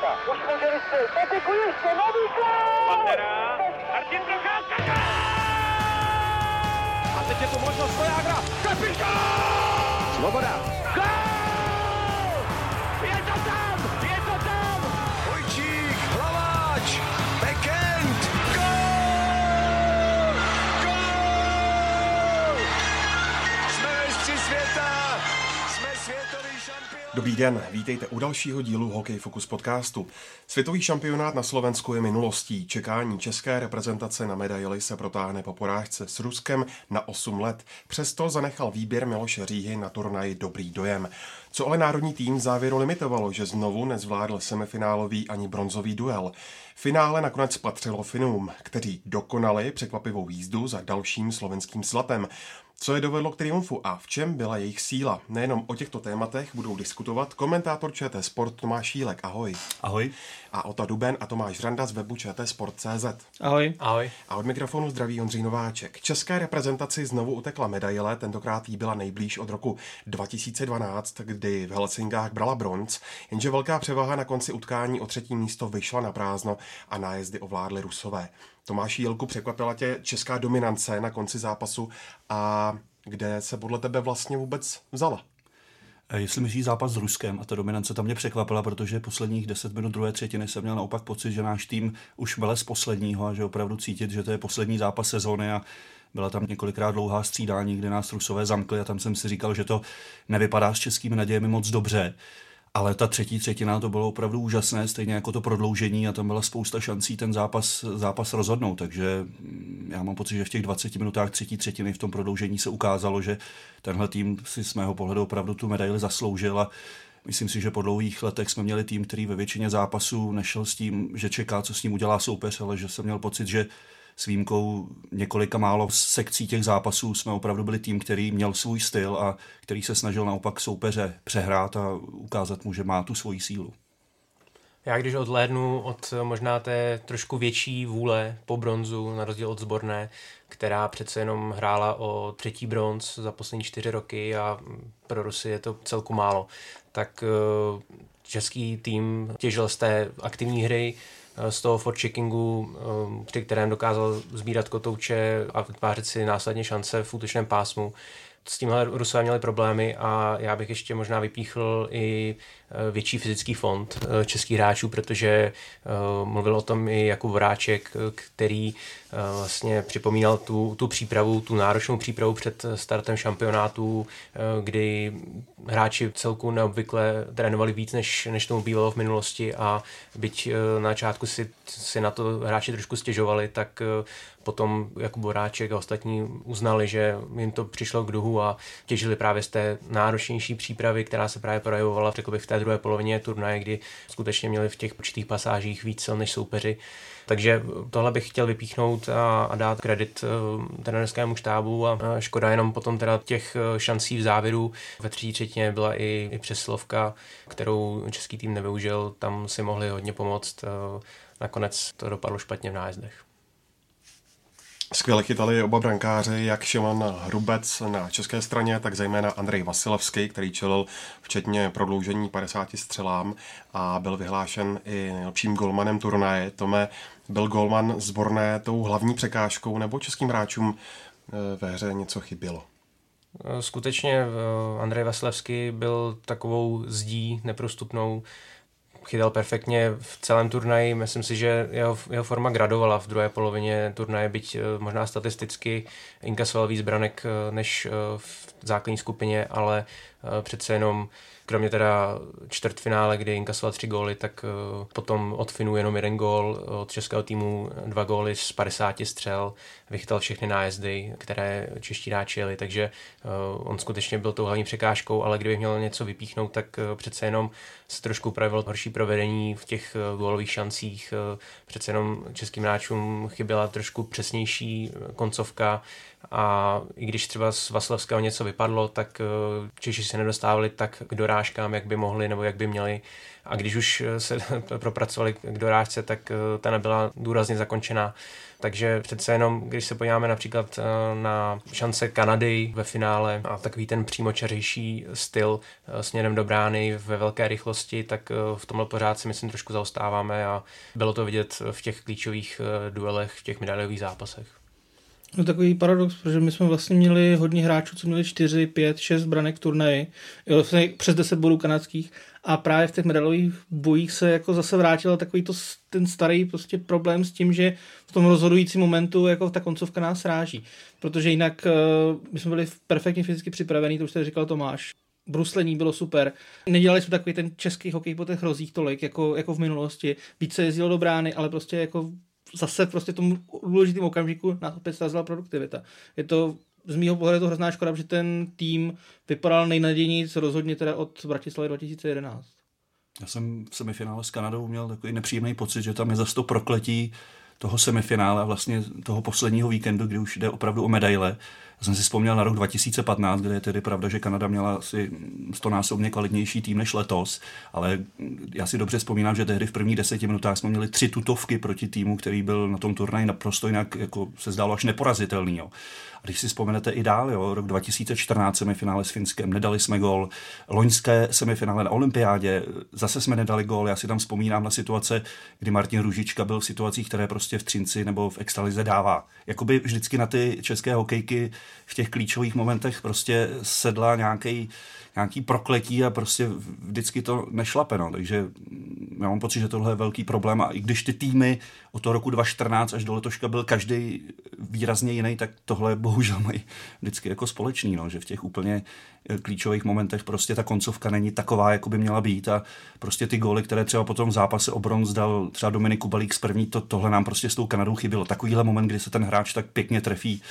Procházka. Už může vystřelit. Peteku ještě, nový gol! Pantera, Martin Procházka! A teď je tu možnost Vojágra, kapitán! Svoboda. Dobrý den, vítejte u dalšího dílu Hokej Focus podcastu. Světový šampionát na Slovensku je minulostí. Čekání české reprezentace na medaili se protáhne po porážce s Ruskem na 8 let. Přesto zanechal výběr Miloše Říhy na turnaji dobrý dojem. Co ale národní tým v závěru limitovalo, že znovu nezvládl semifinálový ani bronzový duel. Finále nakonec patřilo Finům, kteří dokonali překvapivou jízdu za dalším slovenským zlatem. Co je dovedlo k triumfu a v čem byla jejich síla? Nejenom o těchto tématech budou diskutovat komentátor ČT Sport Tomáš Šílek. Ahoj. Ahoj. A Ota Duben a Tomáš Randa z webu ČT Sport.cz. Ahoj. Ahoj. A od mikrofonu zdraví Ondřej Nováček. České reprezentaci znovu utekla medaile, tentokrát jí byla nejblíž od roku 2012, kdy v Helsingách brala bronz, jenže velká převaha na konci utkání o třetí místo vyšla na prázdno a nájezdy ovládly Rusové. Tomáš Jílku, překvapila tě česká dominance na konci zápasu a kde se podle tebe vlastně vůbec vzala? Eh, Jestli myslíš zápas s Ruskem a ta dominance tam mě překvapila, protože posledních 10 minut druhé třetiny jsem měl naopak pocit, že náš tým už vele z posledního a že opravdu cítit, že to je poslední zápas sezóny a byla tam několikrát dlouhá střídání, kde nás Rusové zamkli a tam jsem si říkal, že to nevypadá s českými nadějemi moc dobře. Ale ta třetí třetina to bylo opravdu úžasné, stejně jako to prodloužení a tam byla spousta šancí ten zápas, zápas rozhodnout. Takže mm, já mám pocit, že v těch 20 minutách třetí třetiny v tom prodloužení se ukázalo, že tenhle tým si z mého pohledu opravdu tu medaili zasloužil a Myslím si, že po dlouhých letech jsme měli tým, který ve většině zápasů nešel s tím, že čeká, co s ním udělá soupeř, ale že jsem měl pocit, že s výjimkou několika málo sekcí těch zápasů jsme opravdu byli tým, který měl svůj styl a který se snažil naopak soupeře přehrát a ukázat mu, že má tu svoji sílu. Já když odhlédnu od možná té trošku větší vůle po bronzu, na rozdíl od zborné, která přece jenom hrála o třetí bronz za poslední čtyři roky a pro Rusy je to celku málo, tak eh, český tým těžil z té aktivní hry, z toho forecheckingu, eh, při kterém dokázal sbírat kotouče a vytvářet si následně šance v útočném pásmu. S tímhle Rusové měli problémy a já bych ještě možná vypíchl i větší fyzický fond českých hráčů, protože mluvil o tom i Jakub Voráček, který vlastně připomínal tu, tu přípravu, tu náročnou přípravu před startem šampionátu, kdy hráči celku neobvykle trénovali víc, než, než tomu bývalo v minulosti a byť na začátku si, si na to hráči trošku stěžovali, tak potom Jakub Boráček a ostatní uznali, že jim to přišlo k duhu a těžili právě z té náročnější přípravy, která se právě projevovala v té druhé polovině turnaje, kdy skutečně měli v těch určitých pasážích víc sil než soupeři. Takže tohle bych chtěl vypíchnout a, a dát kredit uh, trenerskému štábu a, škoda jenom potom teda těch šancí v závěru. Ve třetí třetině byla i, i přeslovka, kterou český tým nevyužil, tam si mohli hodně pomoct. Uh, nakonec to dopadlo špatně v nájezdech. Skvěle chytali oba brankáři, jak Šimon Hrubec na české straně, tak zejména Andrej Vasilevský, který čelil včetně prodloužení 50 střelám a byl vyhlášen i nejlepším golmanem turnaje. Tome, byl golman zborné tou hlavní překážkou nebo českým hráčům ve hře něco chybělo? Skutečně Andrej Vasilevský byl takovou zdí neprostupnou chytal perfektně v celém turnaji. Myslím si, že jeho, jeho forma gradovala v druhé polovině turnaje, byť možná statisticky inkasoval víc branek než v základní skupině, ale přece jenom kromě teda čtvrtfinále, kdy inkasoval tři góly, tak potom od Finu jenom jeden gól, od českého týmu dva góly z 50 střel, vychytal všechny nájezdy, které čeští hráči jeli, takže on skutečně byl tou hlavní překážkou, ale kdybych měl něco vypíchnout, tak přece jenom se trošku projevilo horší provedení v těch gólových šancích, přece jenom českým hráčům chyběla trošku přesnější koncovka, a i když třeba z Vasilevského něco vypadlo, tak Češi se nedostávali tak k dorážkám, jak by mohli nebo jak by měli. A když už se propracovali k dorážce, tak ta nebyla důrazně zakončená. Takže přece jenom, když se podíváme například na šance Kanady ve finále a takový ten přímočařejší styl směrem do brány ve velké rychlosti, tak v tomhle pořád si myslím trošku zaostáváme a bylo to vidět v těch klíčových duelech, v těch medailových zápasech. No takový paradox, protože my jsme vlastně měli hodně hráčů, co měli 4, 5, 6 branek turnaji, vlastně přes 10 bodů kanadských a právě v těch medailových bojích se jako zase vrátil takový to, ten starý prostě problém s tím, že v tom rozhodujícím momentu jako ta koncovka nás ráží. Protože jinak uh, my jsme byli perfektně fyzicky připravení, to už tady říkal Tomáš. Bruslení bylo super. Nedělali jsme takový ten český hokej po těch rozích tolik, jako, jako v minulosti. Více jezdilo do brány, ale prostě jako zase prostě tomu důležitým okamžiku nás opět srazila produktivita. Je to z mýho pohledu to hrozná škoda, že ten tým vypadal nejnadějněji rozhodně teda od Bratislavy 2011. Já jsem v semifinále s Kanadou měl takový nepříjemný pocit, že tam je zase to prokletí toho semifinále a vlastně toho posledního víkendu, kdy už jde opravdu o medaile. Já jsem si vzpomněl na rok 2015, kde je tedy pravda, že Kanada měla asi stonásobně kvalitnější tým než letos, ale já si dobře vzpomínám, že tehdy v prvních deseti minutách jsme měli tři tutovky proti týmu, který byl na tom turnaji naprosto jinak, jako se zdálo až neporazitelný. Jo. Když si vzpomenete i dál, jo, rok 2014 semifinále s Finskem, nedali jsme gol. Loňské semifinále na olympiádě, zase jsme nedali gol. Já si tam vzpomínám na situace, kdy Martin Růžička byl v situacích, které prostě v Třinci nebo v extralize dává. Jakoby vždycky na ty české hokejky v těch klíčových momentech prostě sedla nějaký nějaký prokletí a prostě vždycky to nešlape. No. Takže já mám pocit, že tohle je velký problém a i když ty týmy od toho roku 2014 až do letoška byl každý výrazně jiný, tak tohle bohužel mají vždycky jako společný, no, že v těch úplně eh, klíčových momentech prostě ta koncovka není taková, jako by měla být a prostě ty góly, které třeba potom v zápase o bronz dal třeba Dominik Kubalík z první, to, tohle nám prostě s tou Kanadou chybělo. Takovýhle moment, kdy se ten hráč tak pěkně trefí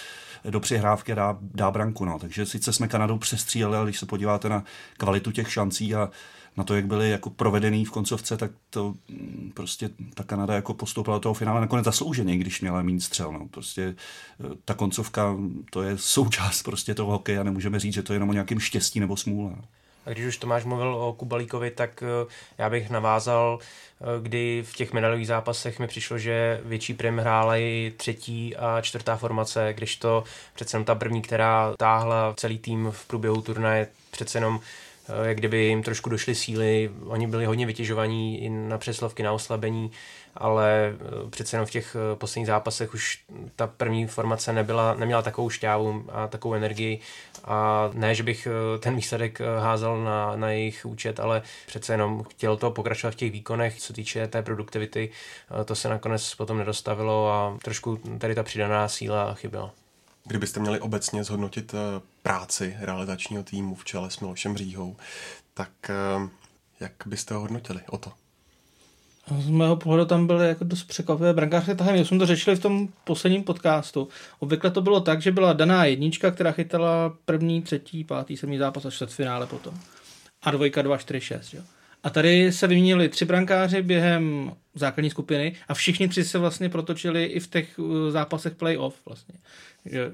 do přihrávky dá, dá branku. No. Takže sice jsme Kanadou přestříleli, ale když se podíváte na kvalitu těch šancí a na to, jak byly jako provedený v koncovce, tak to mm, prostě ta Kanada jako postoupila do toho finále nakonec zaslouženě, když měla méně střel. No. Prostě e, ta koncovka, to je součást prostě toho hokeje a nemůžeme říct, že to je jenom o nějakém štěstí nebo smůle. No. A když už Tomáš mluvil o Kubalíkovi, tak e, já bych navázal, e, kdy v těch medailových zápasech mi přišlo, že větší prim hrála i třetí a čtvrtá formace, když to přece jenom ta první, která táhla celý tým v průběhu turnaje, přece jenom Eh, jak kdyby jim trošku došly síly, oni byli hodně vytěžovaní i na přeslovky, na oslabení, ale eh, přece jenom v těch eh, posledních zápasech už ta první formace nebyla, neměla takovou šťávu a takovou energii. A ne, že bych ten výsledek házel na, na jejich účet, ale přece jenom chtěl to pokračovat v těch výkonech, co týče té produktivity, to se nakonec potom nedostavilo a trošku tady ta přidaná síla chyběla. Kdybyste měli obecně zhodnotit eh, práci realizačního týmu v čele s Milošem Říhou, tak eh, jak byste ho hodnotili o to? Z mého pohledu tam byly jako dost překvapivé brankářské tahy. My jsme to řešili v tom posledním podcastu. Obvykle to bylo tak, že byla daná jednička, která chytala první, třetí, pátý, sedmý zápas a čtvrtfinále potom. A dvojka, dva, čtyři, šest. Jo. A tady se vyměnili tři brankáři během základní skupiny a všichni tři se vlastně protočili i v těch uh, zápasech playoff vlastně.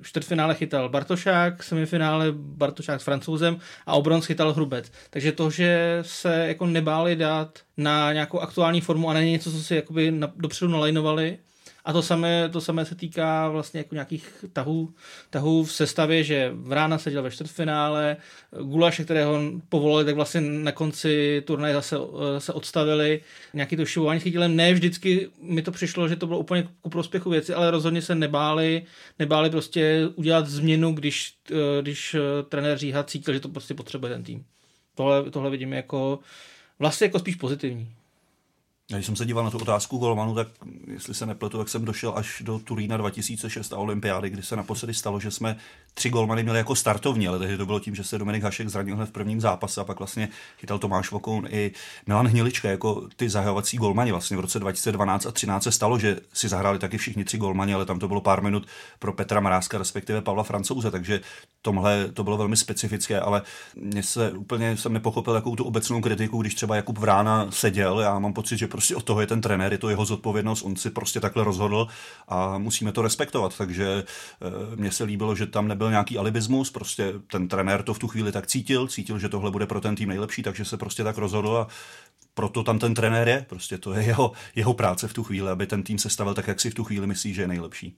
Čtvrtfinále chytal Bartošák, semifinále Bartošák s francouzem a obronc chytal Hrubec. Takže to, že se jako nebáli dát na nějakou aktuální formu a na něco, co si jakoby dopředu nalajnovali, a to samé, to samé se týká vlastně jako nějakých tahů, tahů v sestavě, že Vrána seděl ve čtvrtfinále, Gulaše, kterého povolili, tak vlastně na konci turnaje zase, se odstavili. Nějaký to šivování s chytilem. Ne vždycky mi to přišlo, že to bylo úplně ku prospěchu věci, ale rozhodně se nebáli, nebáli prostě udělat změnu, když, když trenér Říha cítil, že to prostě potřebuje ten tým. Tohle, tohle vidím jako vlastně jako spíš pozitivní. Když jsem se díval na tu otázku golmanu, tak jestli se nepletu, tak jsem došel až do Turína 2006 a olympiády, kdy se naposledy stalo, že jsme tři golmany měli jako startovní, ale tehdy to bylo tím, že se Dominik Hašek zranil hned v prvním zápase a pak vlastně chytal Tomáš Vokoun i Milan Hnilička jako ty zahajovací golmani. Vlastně v roce 2012 a 13 se stalo, že si zahráli taky všichni tři golmani, ale tam to bylo pár minut pro Petra Mrázka, respektive Pavla Francouze, takže tomhle to bylo velmi specifické, ale mě se úplně jsem nepochopil jakou tu obecnou kritiku, když třeba Jakub Vrána seděl, já mám pocit, že prostě prostě od toho je ten trenér, je to jeho zodpovědnost, on si prostě takhle rozhodl a musíme to respektovat. Takže eh, mně se líbilo, že tam nebyl nějaký alibismus, prostě ten trenér to v tu chvíli tak cítil, cítil, že tohle bude pro ten tým nejlepší, takže se prostě tak rozhodl a proto tam ten trenér je, prostě to je jeho, jeho práce v tu chvíli, aby ten tým se stavil tak, jak si v tu chvíli myslí, že je nejlepší.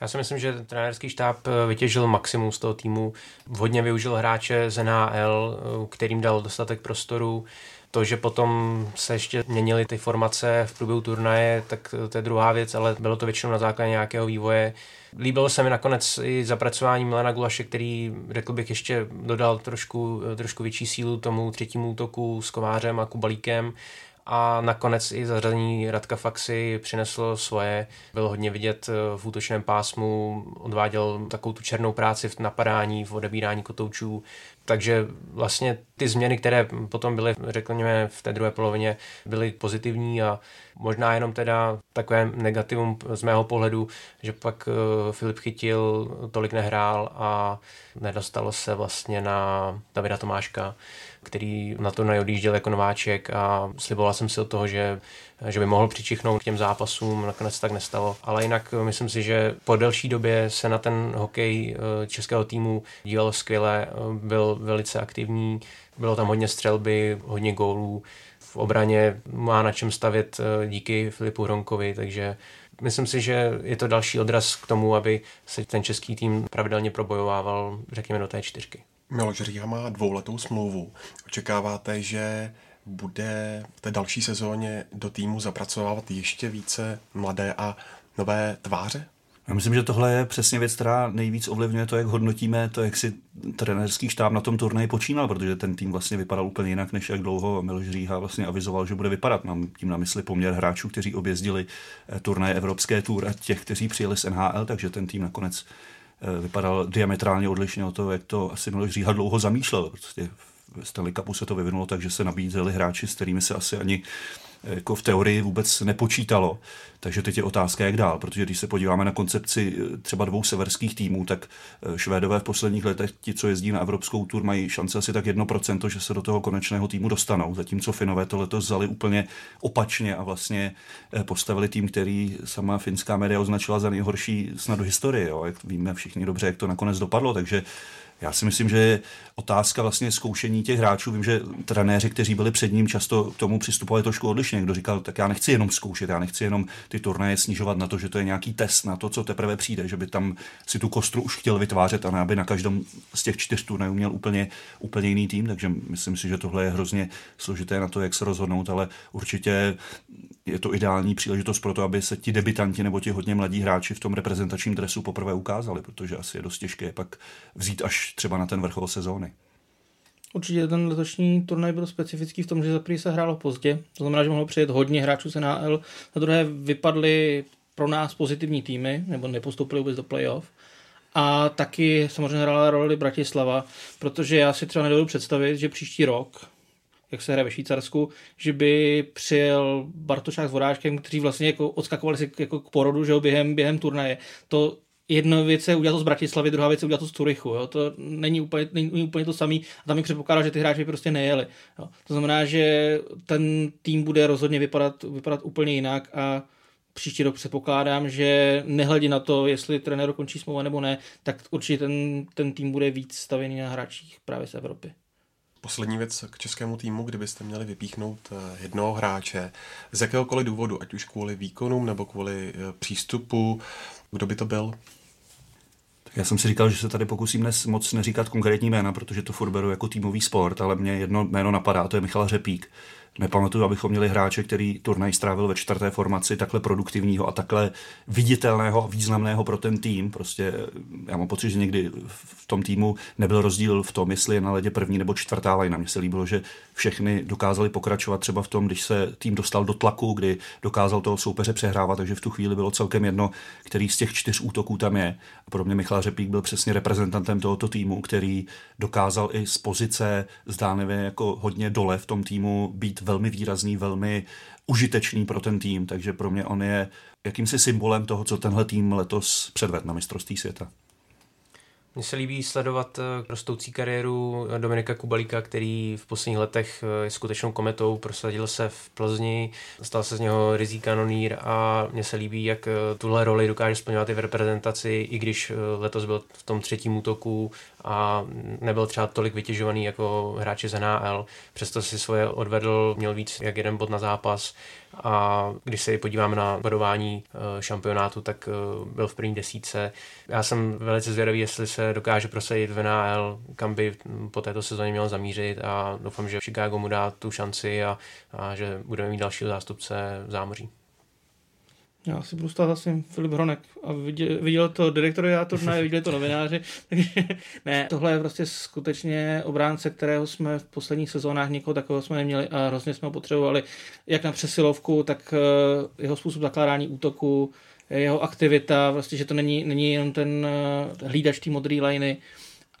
Já si myslím, že trenérský štáb eh, vytěžil maximum z toho týmu, hodně využil hráče z NHL, eh, kterým dal dostatek prostoru. To, že potom se ještě měnily ty formace v průběhu turnaje, tak to je druhá věc, ale bylo to většinou na základě nějakého vývoje. Líbilo se mi nakonec i zapracování Milena Gulaše, který, řekl bych, ještě dodal trošku, trošku větší sílu tomu třetímu útoku s Kovářem a Kubalíkem a nakonec i zařazení Radka Faxy přineslo svoje. Bylo hodně vidět eh, v útočném pásmu, odváděl takovou tu černou práci v napadání, v odebírání kotoučů, takže vlastně ty změny, které potom byly, řekněme, v té druhé polovině, byly pozitivní a možná jenom teda takové negativum z mého pohledu, že pak eh, Filip Chytil tolik nehrál a nedostalo se vlastně na Davida Tomáška, který na to neodjížděl jako nováček a sliboval jsem si od toho, že, že by mohl přičichnout k těm zápasům, nakonec tak nestalo. Ale jinak myslím si, že po delší době se na ten hokej eh, českého týmu díval skvěle, eh, byl velice aktivní, bylo tam hodně střelby, hodně gólů, v obraně má na čem stavět eh, díky Filipu Hronkovi, takže myslím si, že je to další odraz k tomu, aby se ten český tým pravidelně probojovával, řekněme, do té čtyřky. Miloš Říha má dvouletou smlouvu. Očekáváte, že bude v té další sezóně do týmu zapracovávat ještě více mladé a nové tváře? Já myslím, že tohle je přesně věc, která nejvíc ovlivňuje to, jak hodnotíme to, jak si trenérský štáb na tom turnaji počínal, protože ten tým vlastně vypadal úplně jinak, než jak dlouho Miloš Říha vlastně avizoval, že bude vypadat. Mám tím na mysli poměr hráčů, kteří objezdili eh, turnaje Evropské tour a těch, kteří přijeli z NHL, takže ten tým nakonec vypadal diametrálně odlišně od toho, jak to asi Miloš Říha dlouho zamýšlel. Prostě v Stanley Cupu se to vyvinulo tak, že se nabízeli hráči, s kterými se asi ani jako v teorii vůbec nepočítalo. Takže teď je otázka, jak dál, protože když se podíváme na koncepci eh, třeba dvou severských týmů, tak eh, Švédové v posledních letech, ti, co jezdí na Evropskou tur, mají šance asi tak 1%, že se do toho konečného týmu dostanou, zatímco Finové to letos vzali úplně opačně a vlastně eh, postavili tým, který sama finská média označila za nejhorší snad do historie. Jo. Jak víme všichni dobře, jak to nakonec dopadlo, takže já si myslím, že je otázka vlastně zkoušení těch hráčů. Vím, že trenéři, kteří byli před ním, často k tomu přistupovali trošku odlišně. Kdo říkal, tak já nechci jenom zkoušet, já nechci jenom ty turnaje snižovat na to, že to je nějaký test na to, co teprve přijde, že by tam si tu kostru už chtěl vytvářet a ne aby na každém z těch čtyř turnajů měl úplně, úplně jiný tým. Takže myslím si, že tohle je hrozně složité na to, jak se rozhodnout, ale určitě je to ideální příležitost pro to, aby se ti debitanti nebo ti hodně mladí hráči v tom reprezentačním dresu poprvé ukázali, protože asi je dost těžké pak vzít až třeba na ten vrchol sezóny. Určitě ten letošní turnaj byl specifický v tom, že za prvý se hrálo pozdě, to znamená, že mohlo přijet hodně hráčů z NHL, za druhé vypadly pro nás pozitivní týmy, nebo nepostoupili vůbec do playoff. A taky samozřejmě hrála roli Bratislava, protože já si třeba nedovedu představit, že příští rok, jak se hraje ve Švýcarsku, že by přijel Bartošák s Vodáčkem, kteří vlastně jako odskakovali si jako k porodu že během, během turnaje. To jedna věc je udělat to z Bratislavy, druhá věc je udělat to z Turychu. Jo? To není úplně, není úplně to samý a tam mi předpokládá, že ty hráči prostě nejeli. Jo? To znamená, že ten tým bude rozhodně vypadat, vypadat úplně jinak a příští rok předpokládám, že nehledě na to, jestli trenér končí smlouva nebo ne, tak určitě ten, ten tým bude víc stavěný na hráčích právě z Evropy. Poslední věc k českému týmu, kdybyste měli vypíchnout eh, jednoho hráče z jakéhokoliv důvodu, ať už kvůli výkonům nebo kvůli eh, přístupu, kdo by to byl? Já jsem si říkal, že se tady pokusím dnes moc neříkat konkrétní jména, protože to furt beru jako týmový sport, ale mě jedno jméno napadá, to je Michal Řepík nepamatuju, abychom měli hráče, který turnaj strávil ve čtvrté formaci, takhle produktivního a takhle viditelného a významného pro ten tým. Prostě já mám pocit, že někdy v tom týmu nebyl rozdíl v tom, jestli je na ledě první nebo čtvrtá lajna. Mně se líbilo, že všechny dokázali pokračovat třeba v tom, když se tým dostal do tlaku, kdy dokázal toho soupeře přehrávat, takže v tu chvíli bylo celkem jedno, který z těch čtyř útoků tam je. A pro mě Michal Řepík byl přesně reprezentantem tohoto týmu, který dokázal i z pozice zdánlivě jako hodně dole v tom týmu být velmi výrazný, velmi užitečný pro ten tým, takže pro mě on je jakýmsi symbolem toho, co tenhle tým letos předvedl na mistrovství světa. Mně se líbí sledovat eh, rostoucí kariéru Dominika Kubalíka, který v posledních letech eh, je skutečnou kometou, prosadil se v Plzni, stal se z něho rizí kanonýr a mně se líbí, jak eh, tuhle roli dokáže splňovat i v reprezentaci, i když letos byl v tom třetím útoku a nebyl třeba tolik vytěžovaný jako hráči z NHL, přesto si svoje odvedl, měl víc jak jeden bod na zápas a když se podíváme na bodování šampionátu, tak byl v první desíce. Já jsem velice zvědavý, jestli se dokáže prosadit v NHL, kam by po této sezóně měl zamířit a doufám, že Chicago mu dá tu šanci a, a že budeme mít dalšího zástupce v zámoří. Já si budu stát asi Filip Hronek a viděl, viděl to direktoriát turnaje, viděli to novináři, takže ne, tohle je prostě skutečně obránce, kterého jsme v posledních sezónách někoho takového jsme neměli a hrozně jsme ho potřebovali jak na přesilovku, tak eh, jeho způsob zakládání útoku, jeho aktivita, prostě, že to není, není jenom ten uh, hlídač té modré liney,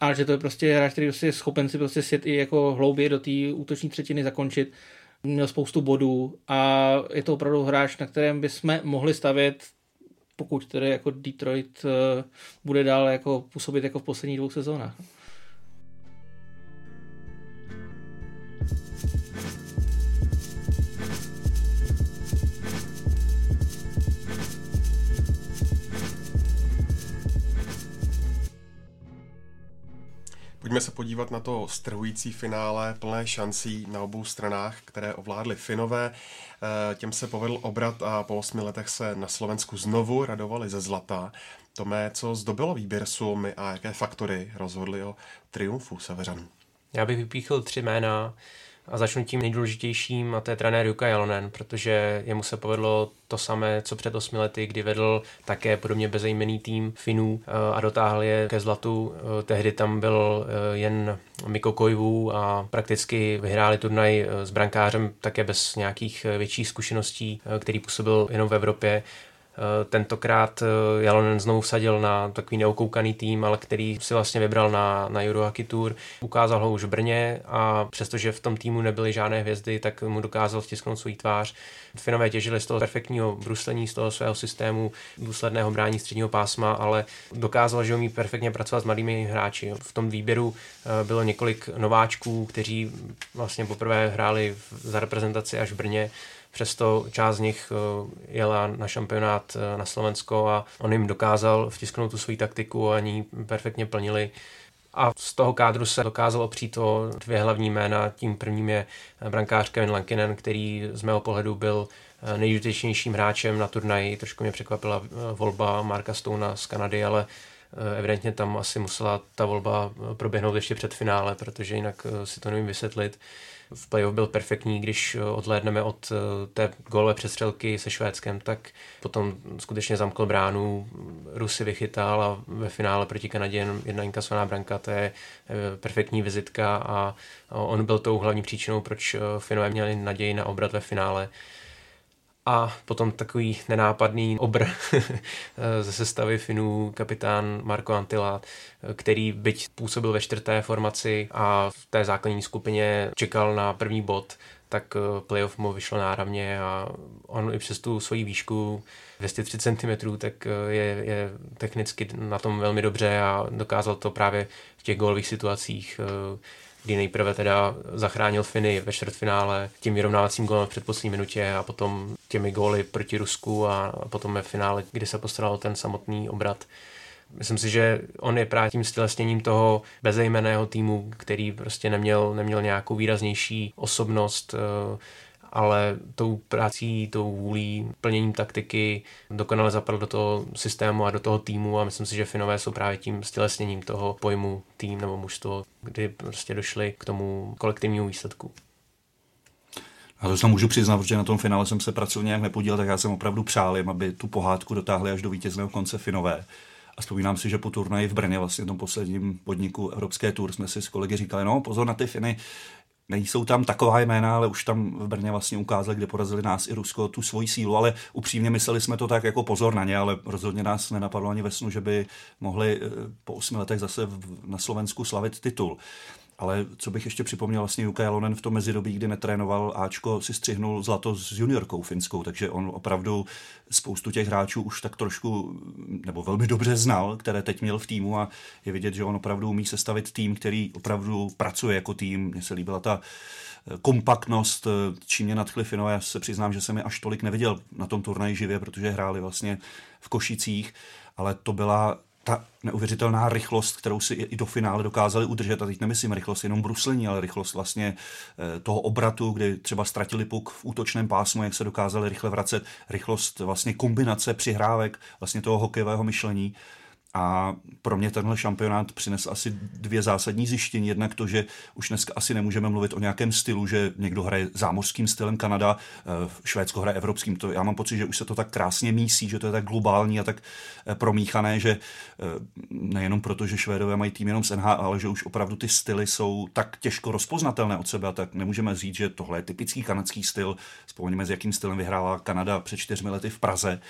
ale že to je prostě hráč, který prostě je schopen si prostě sjet i jako hlouběji do té útoční třetiny zakončit. Měl spoustu bodů a je to opravdu hráč, na kterém bychom mohli stavět pokud tedy jako Detroit uh, bude dál jako působit jako v posledních dvou sezónách. Pojďme se podívat na to strhující finále, plné šancí na obou stranách, které ovládly Finové. Eh, těm se povedl obrat a po osmi letech se na Slovensku znovu radovali ze zlata. Tome, co zdobilo výběr sumy a jaké faktory rozhodly o triumfu Severanů? Já bych vypíchl tři jména. A začnu tím nejdůležitějším a to je trenér Juka Jalonen, protože jemu se povedlo to samé, co před osmi lety, kdy vedl také podobně bezejmený tým Finů eh, a dotáhl je ke zlatu. Eh, tehdy tam byl eh, jen Miko Kojvu a prakticky vyhráli turnaj s brankářem také bez nějakých větších zkušeností, který působil jenom v Evropě. Eh, tentokrát eh, Jalonen znovu vsadil na takový neokoukaný tým, ale který si vlastně vybral na, na Eurohockey Tour. Ukázal ho už v Brně a přestože v tom týmu nebyly žádné hvězdy, tak mu dokázal vtisknout svůj tvář. Finové těžili z toho perfektního bruslení, z toho svého systému, důsledného brání středního pásma, ale dokázal, že umí perfektně pracovat s mladými hráči. V tom výběru eh, bylo několik nováčků, kteří vlastně poprvé hráli za reprezentaci až v Brně Přesto část z nich eh, jela na šampionát eh, na Slovensko a on jim dokázal vtisknout tu svoji taktiku a oni perfektně plnili. A z toho kádru se dokázal opřít o dvě hlavní jména. Tím prvním je brankář Kevin Lankinen, který z mého pohledu byl eh, nejdůležitějším hráčem na turnaji. Trošku mě překvapila volba Marka Stouna z Kanady, ale evidentně tam asi musela ta volba proběhnout ještě před finále, protože jinak si to nevím vysvětlit v playoff byl perfektní, když eh, odhlédneme od eh, té golové přestřelky se Švédskem, tak potom skutečně zamkl bránu, Rusy vychytal a ve finále proti Kanadě jen jedna inkasovaná branka, to je eh, perfektní vizitka a on byl tou hlavní příčinou, proč Finové měli naději na obrat ve finále a potom takový nenápadný obr ze sestavy Finů, kapitán Marko Antila, který byť působil ve čtvrté formaci a v té základní skupině čekal na první bod, tak eh, playoff mu vyšlo náravně a on i přes tu svoji výšku 230 cm, tak eh, je, je technicky na tom velmi dobře a dokázal to právě v těch gólových situacích eh, kdy nejprve teda zachránil Finy ve čtvrtfinále tím vyrovnávacím gólem v předposlední minutě a potom těmi góly proti Rusku a potom ve finále, kdy se postaral ten samotný obrat. Myslím si, že on je právě tím stělesněním toho bezejmeného týmu, který prostě neměl, neměl nějakou výraznější osobnost, eh, ale tou prací, tou vůlí, plněním taktiky dokonale zapadl do toho systému a do toho týmu a myslím si, že Finové jsou právě tím stělesněním toho pojmu tým nebo mužstvo, kdy prostě došli k tomu kolektivnímu výsledku. A to se můžu přiznat, protože na tom finále jsem se pracovně nějak nepodílel, tak já jsem opravdu přál jim, aby tu pohádku dotáhli až do vítězného konce Finové. A vzpomínám si, že po turnaji v Brně, vlastně tom posledním podniku Evropské tour, jsme si s kolegy říkali, no pozor na ty Finy, nejsou tam taková jména, ale už tam v Brně vlastně ukázali, kde porazili nás i Rusko, tu svoji sílu, ale upřímně mysleli jsme to tak jako pozor na ně, ale rozhodně nás nenapadlo ani ve snu, že by mohli eh, po osmi letech zase na Slovensku slavit titul. Ale co bych ještě připomněl, vlastně Jukka Jalonen v tom mezidobí, kdy netrénoval Ačko, si střihnul zlato s juniorkou finskou, takže on opravdu spoustu těch hráčů už tak trošku, nebo velmi dobře znal, které teď měl v týmu a je vidět, že on opravdu umí sestavit tým, který opravdu pracuje jako tým. Mně se líbila ta eh, kompaktnost, eh, čím mě nadchli Finové. Já se přiznám, že jsem je až tolik neviděl na tom turnaji živě, protože hráli vlastně v Košicích, ale to byla ta neuvěřitelná rychlost, kterou si i do finále dokázali udržet, a teď nemyslím rychlost jenom bruslení, ale rychlost vlastně eh, toho obratu, kdy třeba ztratili puk v útočném pásmu, jak se dokázali rychle vracet, rychlost vlastně kombinace přihrávek vlastně toho hokejového myšlení. A pro mě tenhle šampionát přinesl asi dvě zásadní zjištění. Jednak to, že už dneska asi nemůžeme mluvit o nějakém stylu, že někdo hraje zámořským stylem Kanada, eh, Švédsko hraje evropským. To, já mám pocit, že už se to tak krásně mísí, že to je tak globální a tak eh, promíchané, že eh, nejenom proto, že Švédové mají tým jenom z NHL, ale že už opravdu ty styly jsou tak těžko rozpoznatelné od sebe a tak nemůžeme říct, že tohle je typický kanadský styl. Vzpomeňme, s jakým stylem vyhrála Kanada před čtyřmi lety v Praze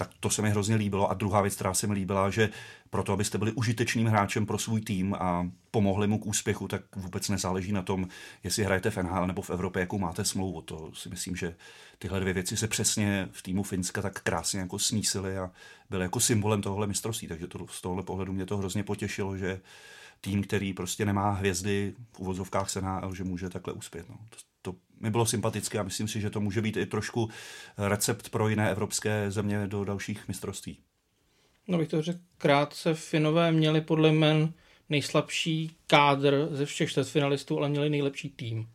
tak to se mi hrozně líbilo. A druhá věc, která se mi líbila, že proto, abyste byli užitečným hráčem pro svůj tým a pomohli mu k úspěchu, tak vůbec nezáleží na tom, jestli hrajete v NHL nebo v Evropě, jakou máte smlouvu. To si myslím, že tyhle dvě věci se přesně v týmu Finska tak krásně jako smísily a byly jako symbolem tohle mistrovství. Takže to, z tohle pohledu mě to hrozně potěšilo, že tým, který prostě nemá hvězdy v uvozovkách NHL, že může takhle uspět. No. To, to mi bylo sympatické a myslím si, že to může být i trošku recept pro jiné evropské země do dalších mistrovství. No bych to řekl krátce, Finové měli podle men nejslabší kádr ze všech čtvrtfinalistů, ale měli nejlepší tým.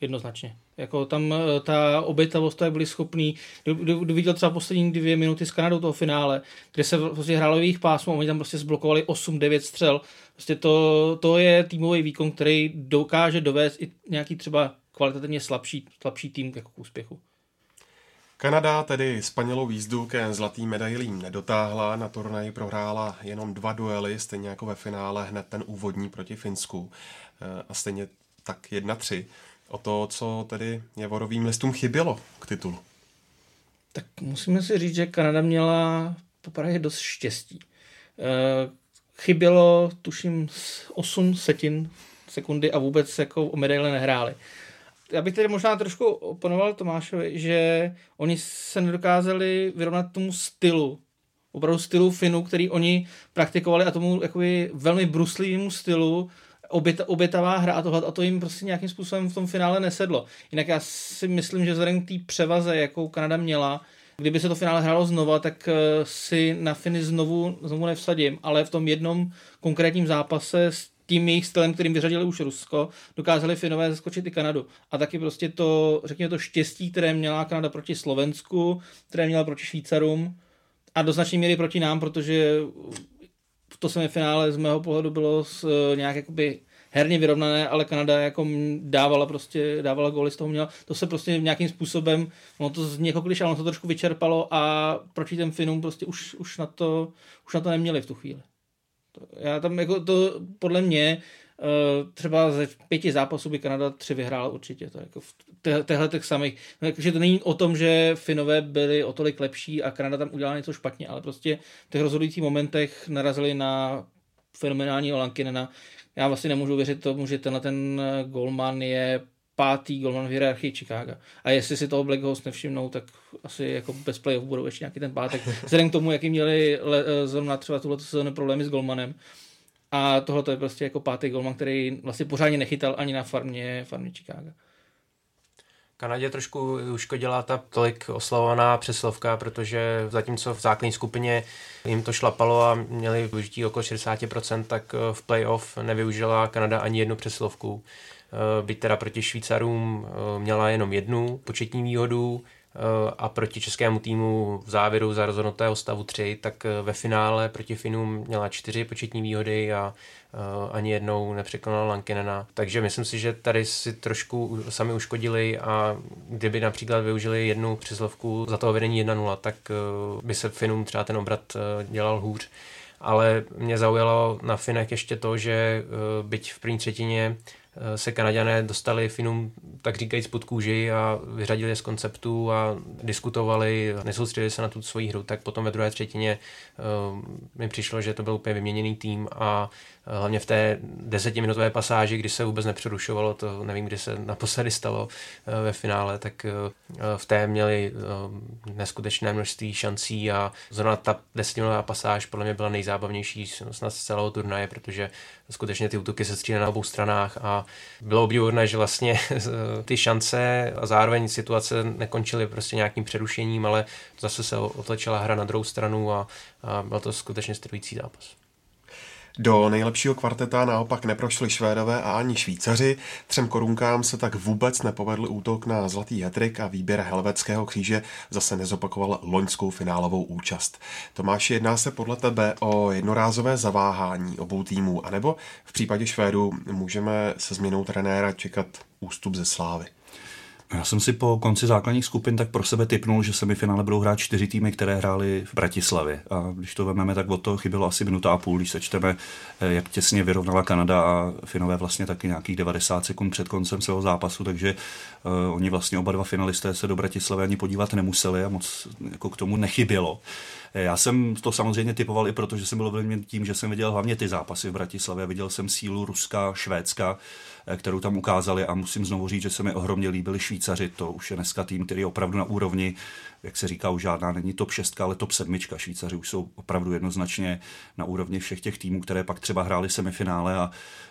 Jednoznačně. Jako tam eh, ta obětavost, jak byli schopní, kdo viděl třeba poslední dvě minuty s Kanadou toho finále, kde se prostě hrálo jejich pásmo, oni tam prostě zblokovali 8-9 střel. Prostě to, to je týmový výkon, který dokáže dovést i nějaký třeba kvalitativně slabší, slabší tým jako k úspěchu. Kanada tedy spanilou výzdu ke zlatým medailím nedotáhla, na turnaji prohrála jenom dva duely, stejně jako ve finále hned ten úvodní proti Finsku eh, a stejně tak 1-3. O to, co tedy Javorovým listům chybělo k titulu. Tak musíme si říct, že Kanada měla popravdě dost štěstí. Eh, chybělo, tuším, 8 setin sekundy a vůbec jako o medaile nehráli já bych tedy možná trošku oponoval Tomášovi, že oni se nedokázali vyrovnat tomu stylu, opravdu stylu Finu, který oni praktikovali a tomu jakoby velmi bruslivému stylu, oběta, obětavá hra a, tohle, a to jim prostě nějakým způsobem v tom finále nesedlo. Jinak já si myslím, že vzhledem k té převaze, jakou Kanada měla, kdyby se to finále hrálo znova, tak eh, si na Finy znovu, znovu nevsadím, ale v tom jednom konkrétním zápase s tím jejich stylem, kterým vyřadili už Rusko, dokázali Finové zaskočit i Kanadu. A taky prostě to, řekněme, to štěstí, které měla Kanada proti Slovensku, které měla proti Švýcarům a do značné míry proti nám, protože to semifinále z mého pohledu bylo s, eh, nějak jakoby herně vyrovnané, ale Kanada jako dávala prostě, dávala góly z toho měla. To se prostě nějakým způsobem, no to z někoho ale ono to trošku vyčerpalo a proti těm Finům prostě už, už, na to, už na to neměli v tu chvíli. Já tam jako to podle mě eh, třeba ze pěti zápasů by Kanada tři vyhrála určitě. To jako v těchto těch samých. Takže no, to není o tom, že Finové byli o tolik lepší a Kanada tam udělala něco špatně, ale prostě v těch rozhodujících momentech narazili na fenomenální Olankinena. Já vlastně nemůžu věřit tomu, že tenhle ten golman je pátý golman v hierarchii Chicago. A jestli si toho Black Host nevšimnou, tak asi jako bez playoff budou ještě nějaký ten pátek. Vzhledem k tomu, jaký měli le, eh, zrovna třeba tuhle sezónu problémy s golmanem. A tohle je prostě jako pátý golman, který vlastně pořádně nechytal ani na farmě, farmě Chicago. Kanadě trošku uškodila ta tolik oslavovaná přeslovka, protože zatímco v základní skupině jim to šlapalo a měli využití okolo 60%, tak v playoff nevyužila Kanada ani jednu přeslovku. Eh, byť teda proti Švýcarům eh, měla jenom jednu početní výhodu eh, a proti českému týmu v závěru za rozhodnutého stavu 3, tak ve finále proti Finům měla čtyři početní výhody a ani jednou nepřekonala Lankinena. Takže myslím si, že tady si trošku sami uškodili a kdyby například využili jednu přizlovku za toho vedení 1-0, tak by se Finům třeba ten obrat dělal hůř ale mě zaujalo na Finech ještě to, že byť v první třetině se Kanaďané dostali Finům tak říkajíc pod kůži a vyřadili je z konceptu a diskutovali, nesoustředili se na tu svoji hru, tak potom ve druhé třetině mi přišlo, že to byl úplně vyměněný tým a hlavně v té desetiminutové pasáži, kdy se vůbec nepřerušovalo, to nevím, kdy se naposledy stalo ve finále, tak v té měli neskutečné množství šancí a zrovna ta desetiminutová pasáž podle mě byla nejzábavnější snad z celého turnaje, protože skutečně ty útoky se střídaly na obou stranách a bylo obdivuhodné, že vlastně ty šance a zároveň situace nekončily prostě nějakým přerušením, ale zase se otočila hra na druhou stranu a, a byl to skutečně strhující zápas. Do nejlepšího kvarteta naopak neprošli Švédové a ani Švýcaři. Třem korunkám se tak vůbec nepovedl útok na zlatý hetrik a výběr helvetského kříže zase nezopakoval loňskou finálovou účast. Tomáš, jedná se podle tebe o jednorázové zaváhání obou týmů, anebo v případě Švédů můžeme se změnou trenéra čekat ústup ze slávy? Já jsem si po konci základních skupin tak pro sebe typnul, že semifinále budou hrát čtyři týmy, které hrály v Bratislavě. A když to vezmeme, tak od toho chybělo asi minuta a půl, když sečteme, eh, jak těsně vyrovnala Kanada a Finové vlastně taky nějakých 90 sekund před koncem svého zápasu, takže uh, oni vlastně oba dva finalisté se do Bratislavy ani podívat nemuseli a moc jako k tomu nechybělo. Eh, já jsem to samozřejmě typoval i proto, že jsem byl ovlivněn tím, že jsem viděl hlavně ty zápasy v Bratislavě. Viděl jsem sílu Ruska, Švédska, kterou tam ukázali. A musím znovu říct, že se mi ohromně líbili Švýcaři, to už je dneska tým, který je opravdu na úrovni, jak se říká, už žádná není top 6, ale top 7. Švýcaři už jsou opravdu jednoznačně na úrovni všech těch týmů, které pak třeba hráli semifinále a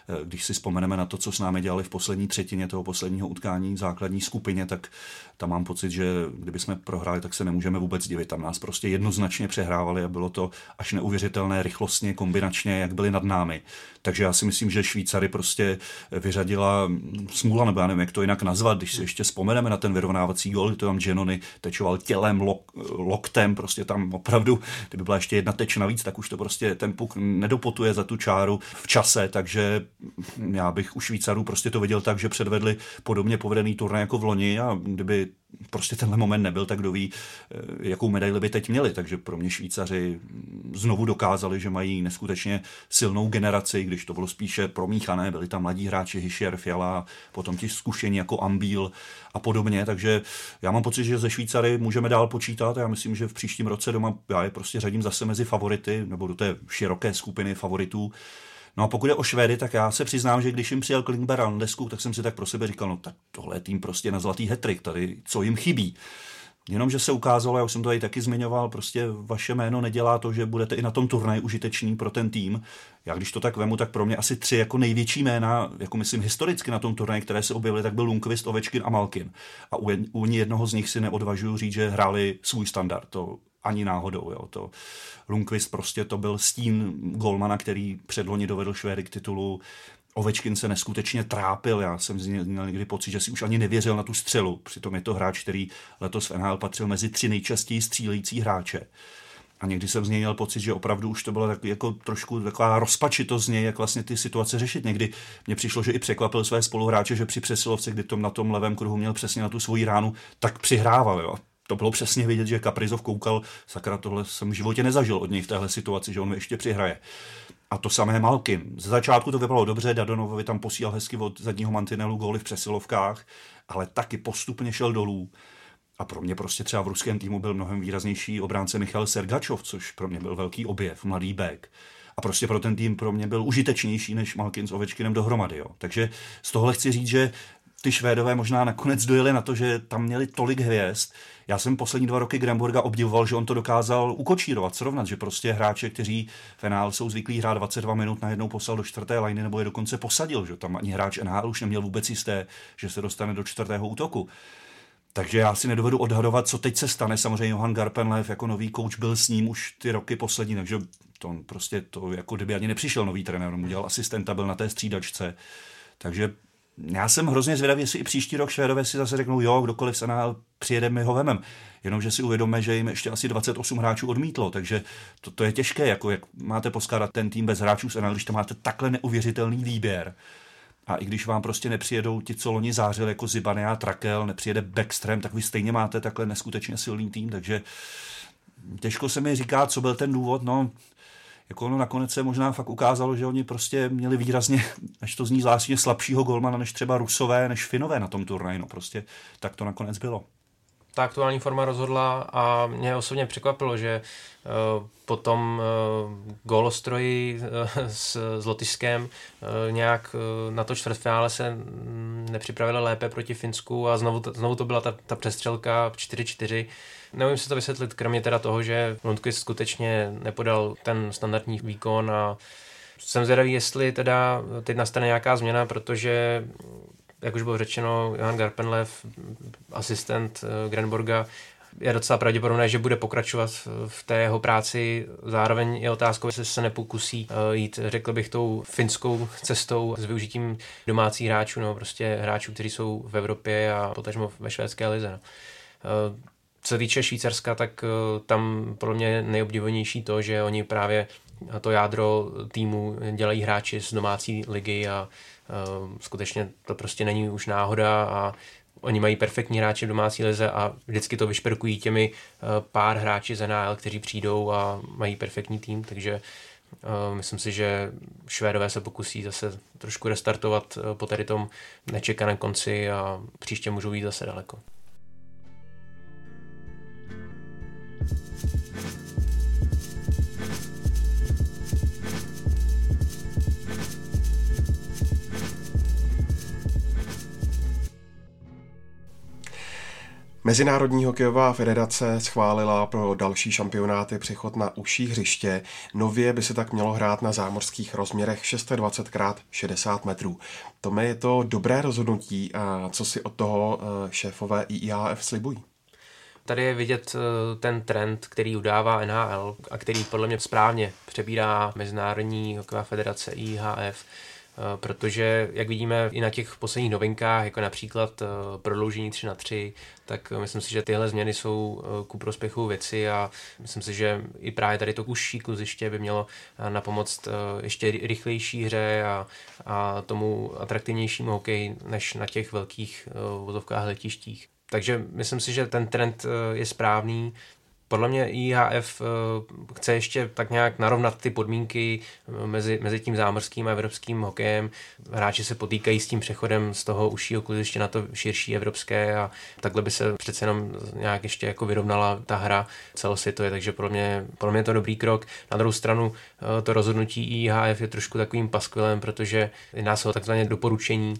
eh, když si vzpomeneme na to, co s námi dělali v poslední třetině toho posledního utkání v základní skupině, tak tam mám pocit, že kdyby jsme prohráli, tak se nemůžeme vůbec divit. Tam nás prostě jednoznačně přehrávali a bylo to až neuvěřitelné rychlostně, kombinačně, jak byli nad námi. Takže já si myslím, že Švýcary prostě vyřadila smůla, nebo já nevím, jak to jinak nazvat, když si ještě vzpomeneme na ten vyrovnávací gol, to tam Genony tečoval tělem, lok, loktem, prostě tam opravdu, kdyby byla ještě jedna teč navíc, tak už to prostě ten puk nedopotuje za tu čáru v čase, takže já bych u Švýcarů prostě to viděl tak, že předvedli podobně povedený turnaj jako v loni a kdyby prostě tenhle moment nebyl, tak kdo ví, eh, jakou medaili by teď měli. Takže pro mě Švýcaři znovu dokázali, že mají neskutečně silnou generaci, když to bylo spíše promíchané, byli tam mladí hráči Hischer, Fiala, potom ti zkušení jako Ambil a podobně, takže já mám pocit, že ze Švýcary můžeme dál počítat já myslím, že v příštím roce doma já je prostě řadím zase mezi favority, nebo do té široké skupiny favoritů, No a pokud je o Švédy, tak já se přiznám, že když jim přijel Klingberg a tak jsem si tak pro sebe říkal, no tak tohle je tým prostě na zlatý hetrik, tady co jim chybí. Jenomže se ukázalo, já už jsem to tady taky zmiňoval, prostě vaše jméno nedělá to, že budete i na tom turnaji užitečný pro ten tým. Já když to tak vemu, tak pro mě asi tři jako největší jména, jako myslím historicky na tom turnaji, které se objevily, tak byl Lundqvist, Ovečkin a Malkin. A u, u jednoho z nich si neodvažuju říct, že hráli svůj standard. To ani náhodou. Jo. To Lundqvist prostě to byl stín golmana, který předloni dovedl Švédy k titulu. Ovečkin se neskutečně trápil, já jsem měl někdy pocit, že si už ani nevěřil na tu střelu. Přitom je to hráč, který letos v NHL patřil mezi tři nejčastěji střílející hráče. A někdy jsem z něj měl pocit, že opravdu už to bylo tak, jako trošku taková rozpačitost z něj, jak vlastně ty situace řešit. Někdy mně přišlo, že i překvapil své spoluhráče, že při přesilovce, kdy tom na tom levém kruhu měl přesně na tu svoji ránu, tak přihrával. Jo to bylo přesně vidět, že Kaprizov koukal, sakra, tohle jsem v životě nezažil od něj v téhle situaci, že on mi ještě přihraje. A to samé Malkin. Ze začátku to vypadalo dobře, Dadonovovi tam posílal hezky od zadního mantinelu góly v přesilovkách, ale taky postupně šel dolů. A pro mě prostě třeba v ruském týmu byl mnohem výraznější obránce Michal Sergačov, což pro mě byl velký objev, mladý back. A prostě pro ten tým pro mě byl užitečnější než Malkin s Ovečkinem dohromady. Jo. Takže z tohle chci říct, že ty Švédové možná nakonec dojeli na to, že tam měli tolik hvězd. Já jsem poslední dva roky Gramburga obdivoval, že on to dokázal ukočírovat, srovnat, že prostě hráče, kteří fenál jsou zvyklí hrát 22 minut, najednou poslal do čtvrté liny nebo je dokonce posadil, že tam ani hráč NHL už neměl vůbec jisté, že se dostane do čtvrtého útoku. Takže já si nedovedu odhadovat, co teď se stane. Samozřejmě Johan Garpenlev jako nový coach byl s ním už ty roky poslední, takže to prostě to jako kdyby ani nepřišel nový trenér, on mu dělal asistenta, byl na té střídačce. Takže já jsem hrozně zvědavý, jestli i příští rok Švédové si zase řeknou, jo, kdokoliv se NHL přijede, my ho vemem. Jenomže si uvědomme, že jim ještě asi 28 hráčů odmítlo, takže to, to je těžké, jako jak máte poskládat ten tým bez hráčů z NHL, když tam máte takhle neuvěřitelný výběr. A i když vám prostě nepřijedou ti, co loni zářili, jako Zibane a Trakel, nepřijede Backstream, tak vy stejně máte takhle neskutečně silný tým, takže těžko se mi říká, co byl ten důvod, no jako ono nakonec se možná fakt ukázalo, že oni prostě měli výrazně, až to zní zvláštně, slabšího golmana než třeba Rusové, než Finové na tom turnaji. No prostě tak to nakonec bylo ta aktuální forma rozhodla a mě osobně překvapilo, že uh, po tom uh, gólostroji uh, s, s Lotyšskem nějak na to čtvrtfinále se nepřipravili lépe proti Finsku a znovu, znovu to byla ta, ta přestřelka 4-4. Nevím si to vysvětlit, kromě teda toho, že Lundqvist skutečně nepodal ten standardní výkon a jsem zvědavý, jestli teda teď nastane nějaká změna, protože jak už bylo řečeno, Johan Garpenlev, asistent eh, Grenborga, je docela pravděpodobné, že bude pokračovat v té jeho práci. Zároveň je otázkou, jestli se nepokusí eh, jít, řekl bych, tou finskou cestou s využitím domácích hráčů, nebo prostě hráčů, kteří jsou v Evropě a potažmo ve švédské lize. No. Eh, co týče Švýcarska, tak tam podle mě nejobdivenější to, že oni právě to jádro týmu dělají hráči z domácí ligy a Ehm, skutečně to prostě není už náhoda a oni mají perfektní hráče v domácí lize a vždycky to vyšperkují těmi eh, pár hráči z NHL, kteří přijdou a mají perfektní tým, takže myslím si, že Švédové se pokusí zase trošku restartovat eh, po tady tom nečekaném konci a příště můžou jít zase daleko. Mezinárodní hokejová federace schválila pro další šampionáty přechod na užší hřiště. Nově by se tak mělo hrát na zámořských rozměrech 620 x 60 metrů. Tome je to dobré rozhodnutí a co si od toho eh, šéfové IIHF slibují? Tady je vidět eh, ten trend, který udává NHL a který podle mě správně přebírá Mezinárodní hokejová federace IHF Eh, protože, jak vidíme i na těch posledních novinkách, jako například eh, prodloužení 3 na 3, tak myslím si, že tyhle změny jsou ku prospěchu věci a myslím si, že i právě tady to užší kluziště by mělo napomoct ještě rychlejší hře a, a tomu atraktivnějšímu hokej než na těch velkých vozovkách letištích. Takže myslím si, že ten trend je správný podle mě IHF eh, chce ještě tak nějak narovnat ty podmínky eh, mezi, mezi tím zámořským a evropským hokejem. Hráči se potýkají s tím přechodem z toho užšího kluziště na to širší evropské a takhle by se přece jenom nějak ještě jako vyrovnala ta hra celosvětově, takže podle mě, podle mě je to dobrý krok. Na druhou stranu eh, to rozhodnutí IHF je trošku takovým paskvilem, protože jedná se o takzvané doporučení,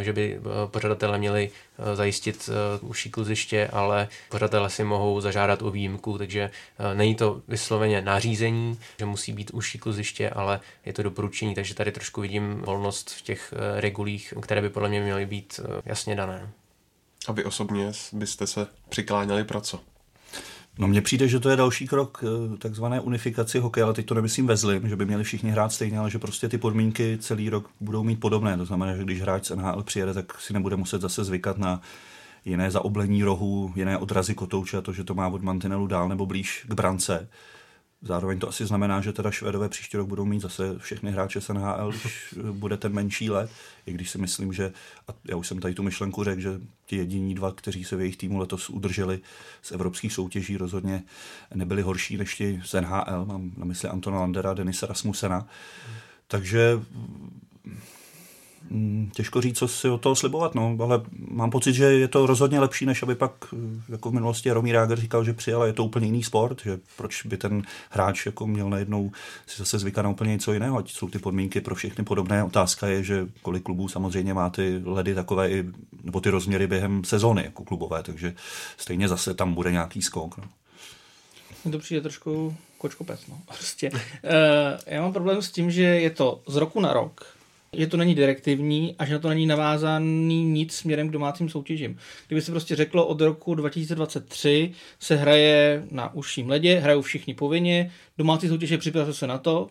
že by pořadatelé měli zajistit užší kluziště, ale pořadatelé si mohou zažádat o výjimku takže eh, není to vysloveně nařízení, že musí být užší kluziště, ale je to doporučení, takže tady trošku vidím volnost v těch eh, regulích, které by podle mě měly být eh, jasně dané. A vy osobně byste se přikláněli pro co? No mně přijde, že to je další krok takzvané unifikaci hokeje, ale teď to nemyslím ve zlým, že by měli všichni hrát stejně, ale že prostě ty podmínky celý rok budou mít podobné. To znamená, že když hráč z NHL přijede, tak si nebude muset zase zvykat na jiné zaoblení rohu, jiné odrazy kotouče, to, že to má od mantinelu dál nebo blíž k brance. Zároveň to asi znamená, že teda Švédové příští rok budou mít zase všechny hráče z NHL, když bude ten menší let, i když si myslím, že, a já už jsem tady tu myšlenku řekl, že ti jediní dva, kteří se v jejich týmu letos udrželi z evropských soutěží, rozhodně nebyli horší než ti z NHL, mám na mysli Antona Landera Denisa Rasmusena. Takže těžko říct, co si o toho slibovat, no, ale mám pocit, že je to rozhodně lepší, než aby pak, eh, jako v minulosti Romí Ráger říkal, že přijel je to úplně jiný sport, že proč by ten hráč jako měl najednou si zase zvykat na úplně něco jiného, ať jsou ty podmínky pro všechny podobné. Otázka je, že kolik klubů samozřejmě má ty ledy takové i, nebo ty rozměry během sezóny jako klubové, takže stejně zase tam bude nějaký skok. No. Mně to přijde trošku kočkopec, no. Prostě. Uh, já mám problém s tím, že je to z roku na rok, že to není direktivní a že na to není navázaný nic směrem k domácím soutěžím. Kdyby se prostě řeklo, od roku 2023 se hraje na užším ledě, hrajou všichni povinně, domácí soutěže připravte se na to,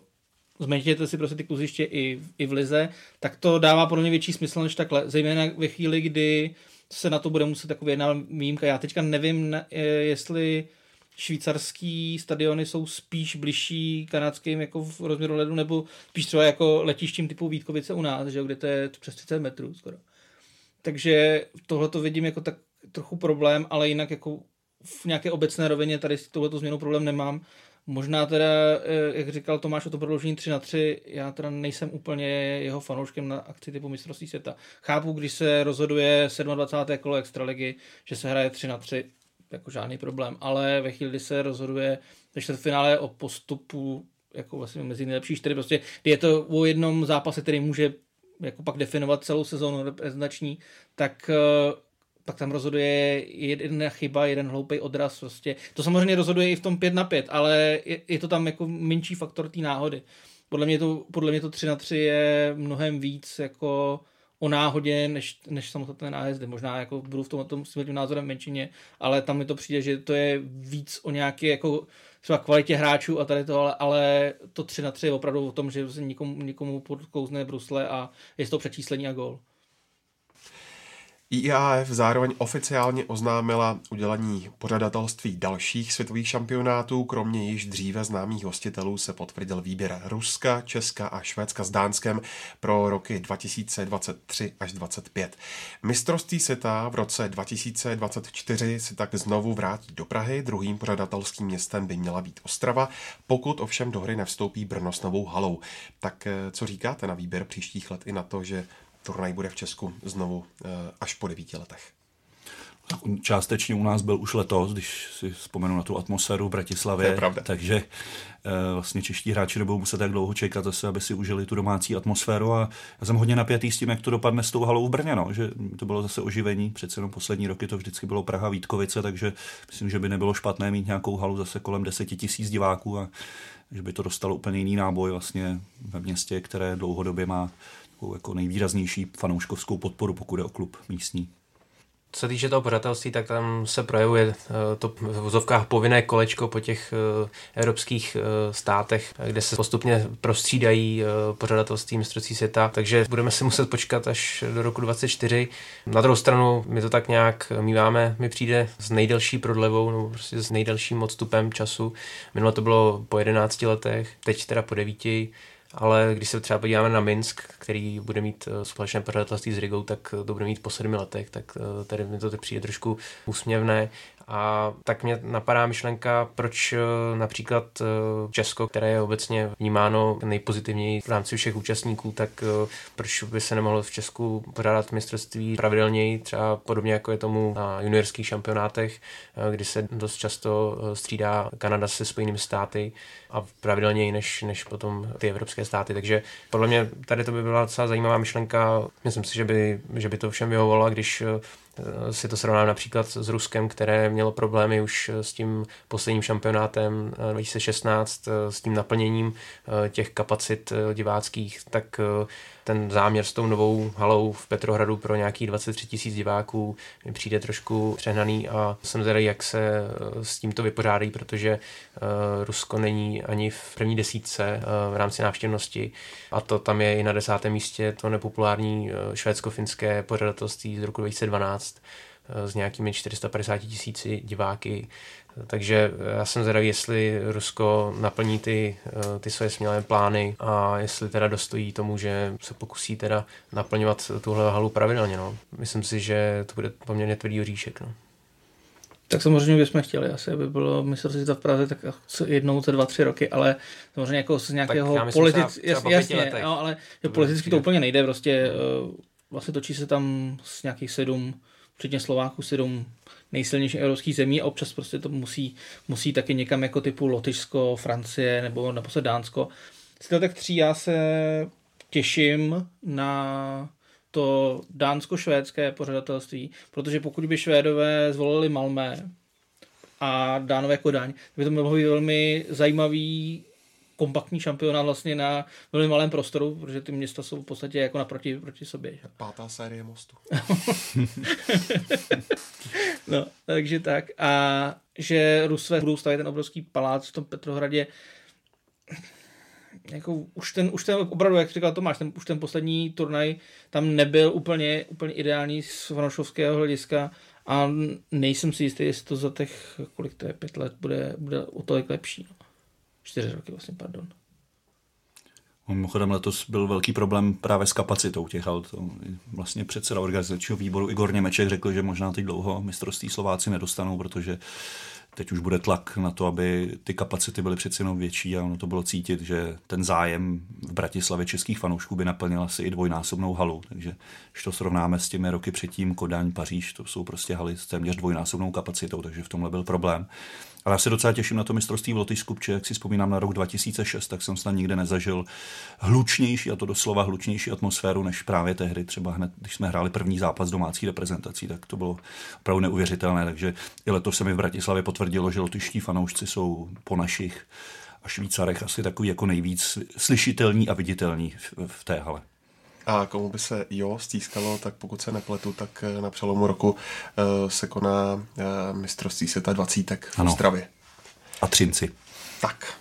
zmenšíte si prostě ty kluziště i, i v lize, tak to dává podle mě větší smysl než takhle, zejména ve chvíli, kdy se na to bude muset takový jedna výjimka. Já teďka nevím, jestli švýcarský stadiony jsou spíš bližší kanadským jako v rozměru ledu, nebo spíš třeba jako letištím typu Vítkovice u nás, že, kde to je přes 30 metrů skoro. Takže tohle to vidím jako tak trochu problém, ale jinak jako v nějaké obecné rovině tady s touhleto změnou problém nemám. Možná teda, eh, jak říkal Tomáš o to prodloužení 3 na 3, já teda nejsem úplně jeho fanouškem na akci typu mistrovství světa. Chápu, když se rozhoduje 27. kolo extraligy, že se hraje 3 na 3, jako žádný problém, ale ve chvíli, kdy se rozhoduje ve finále o postupu jako vlastně mezi nejlepší čtyři, prostě je to o jednom zápase, který může jako pak definovat celou sezónu reprezentační, tak eh, pak tam rozhoduje jedna chyba, jeden hloupý odraz. Prostě. To samozřejmě rozhoduje i v tom 5 na 5, ale je, je to tam jako menší faktor té náhody. Podle mě, to, podle mě to 3 na 3 je mnohem víc jako o náhodě, než, než samotné nájezdy. Možná jako budu v tom, tom s tím názorem menšině, ale tam mi to přijde, že to je víc o nějaké jako třeba kvalitě hráčů a tady to, ale, ale to 3 na 3 je opravdu o tom, že se nikomu, nikomu podkouzne brusle a je to přečíslení a gól. IAF zároveň oficiálně oznámila udělení pořadatelství dalších světových šampionátů. Kromě již dříve známých hostitelů se potvrdil výběr Ruska, Česka a Švédska s Dánskem pro roky 2023 až 2025. Mistrovství světa v roce 2024 se tak znovu vrátí do Prahy. Druhým pořadatelským městem by měla být Ostrava, pokud ovšem do hry nevstoupí Brno s novou halou. Tak eh, co říkáte na výběr příštích let i na to, že turnaj bude v Česku znovu eh, až po devíti letech. Částečně u nás byl už letos, když si vzpomenu na tu atmosféru v Bratislavě. To je pravda. Takže eh, vlastně čeští hráči nebudou muset tak dlouho čekat zase, aby si užili tu domácí atmosféru a já jsem hodně napjatý s tím, jak to dopadne s tou halou v Brně, no, že to bylo zase oživení, přece jenom poslední roky to vždycky bylo Praha Vítkovice, takže myslím, že by nebylo špatné mít nějakou halu zase kolem deseti tisíc diváků a že by to dostalo úplně jiný náboj vlastně ve městě, které dlouhodobě má takovou jako nejvýraznější fanouškovskou podporu, pokud je o klub místní. Co se týče toho pořadatelství, tak tam se projevuje eh, to v vozovkách povinné kolečko po těch eh, evropských eh, státech, kde se postupně prostřídají pořadatelství mistrovství světa, takže budeme si muset počkat až do roku 24. Na druhou stranu, my to tak nějak míváme, mi přijde s nejdelší prodlevou, nebo prostě s nejdelším odstupem času. Minule to bylo po 11 letech, teď teda po 9 ale když se třeba podíváme na Minsk, který bude mít eh, společné pořadatelství s Rigou, tak to bude mít po sedmi letech, tak eh, tady mi to přijde trošku úsměvné. A tak mě napadá myšlenka, proč eh, například eh, Česko, které je obecně vnímáno nejpozitivněji v rámci všech účastníků, tak eh, proč by se nemohlo v Česku pořádat mistrovství pravidelněji, třeba podobně jako je tomu na juniorských šampionátech, kdy se dost často střídá Kanada se Spojenými státy a pravidelněji než, než potom ty evropské státy. Takže podle mě tady to by byla docela zajímavá myšlenka. Myslím si, že by, že by to všem vyhovovalo, když si to srovnám například s Ruskem, které mělo problémy už s tím posledním šampionátem 2016, eh, s tím naplněním eh, těch kapacit diváckých, tak ten záměr s tou novou halou v Petrohradu pro nějakých 23 tisíc diváků mi přijde trošku přehnaný a jsem zvědavý, jak se eh, s tímto vypořádají, protože uh, Rusko není ani v první desítce uh, v rámci návštěvnosti a to tam je i na desátém místě to nepopulární švédsko-finské pořadatelství z roku 2012 s nějakými 450 tisíci diváky. Takže já jsem zvědavý, jestli Rusko naplní ty, eh, ty své smělé plány a jestli teda dostojí tomu, že se pokusí teda naplňovat tuhle halu pravidelně. No. Myslím si, že to bude poměrně tvrdý oříšek. No. Tak samozřejmě bychom chtěli asi, aby bylo mistrovství v Praze tak jednou za dva, tři roky, ale samozřejmě jako z nějakého politického, jas, jasně, no, ale politicky to úplně nejde, prostě eh, vlastně točí se tam z nějakých sedm, včetně Slováků, sedm nejsilnějších evropských zemí a občas prostě to musí, musí taky někam jako typu Lotyšsko, Francie nebo naposled Dánsko. Z těch tří já se těším na to dánsko-švédské pořadatelství, protože pokud by Švédové zvolili Malmé a Dánové Kodaň, by to mohlo být velmi zajímavý kompaktní šampionát vlastně na velmi malém prostoru, protože ty města jsou v podstatě jako naproti proti sobě. Pátá série mostu. no, takže tak. A že Rusové budou stavět ten obrovský palác v tom Petrohradě, jako už ten, už ten opravdu, jak říkal Tomáš, ten, už ten poslední turnaj tam nebyl úplně, úplně ideální z vanošovského hlediska a nejsem si jistý, jestli to za těch, kolik to je, pět let, bude, bude o tolik lepší. No. Čtyři roky vlastně, pardon. Mimochodem letos byl velký problém právě s kapacitou těch aut. Vlastně předseda organizačního výboru Igor Němeček řekl, že možná teď dlouho mistrovství Slováci nedostanou, protože teď už bude tlak na to, aby ty kapacity byly přeci jenom větší a ono to bylo cítit, že ten zájem v Bratislavě českých fanoušků by naplnil asi i dvojnásobnou halu. Takže když to srovnáme s těmi roky předtím, Kodaň, Paříž, to jsou prostě haly s téměř dvojnásobnou kapacitou, takže v tomhle byl problém. Ale já se docela těším na to mistrovství v Lotyšsku, protože jak si vzpomínám na rok 2006, tak jsem snad nikde nezažil hlučnější, a to doslova hlučnější atmosféru, než právě tehdy, třeba hned, když jsme hráli první zápas domácí reprezentací, tak to bylo opravdu neuvěřitelné. Takže i letos se mi v Bratislavě potvrdilo, že lotyští fanoušci jsou po našich a Švýcarech asi takový jako nejvíc slyšitelní a viditelní v, v té hale. A komu by se jo stískalo, tak pokud se nepletu, tak eh, na přelomu roku uh, se koná uh, mistrovství světa 20 v Ostravě. A Třinci. Tak.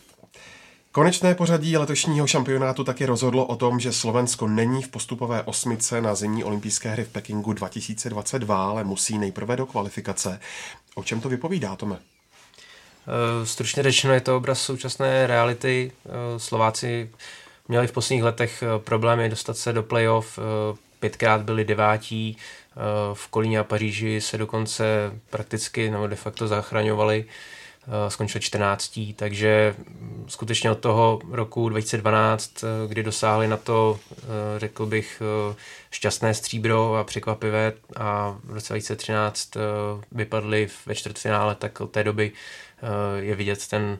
Konečné pořadí letošního šampionátu taky rozhodlo o tom, že Slovensko není v postupové osmice na zimní olympijské hry v Pekingu 2022, ale musí nejprve do kvalifikace. O čem to vypovídá, Tome? Stručně řečeno je to obraz současné reality. Slováci měli v posledních letech eh, problémy dostat se do playoff, eh, pětkrát byli devátí, eh, v Kolíně a Paříži se dokonce prakticky nebo de facto zachraňovali, skončil 14. Takže mm, skutečně od toho roku 2012, kdy dosáhli na to, řekl bych, šťastné stříbro a překvapivé a v roce 2013 vypadli ve čtvrtfinále, tak od té doby je vidět ten,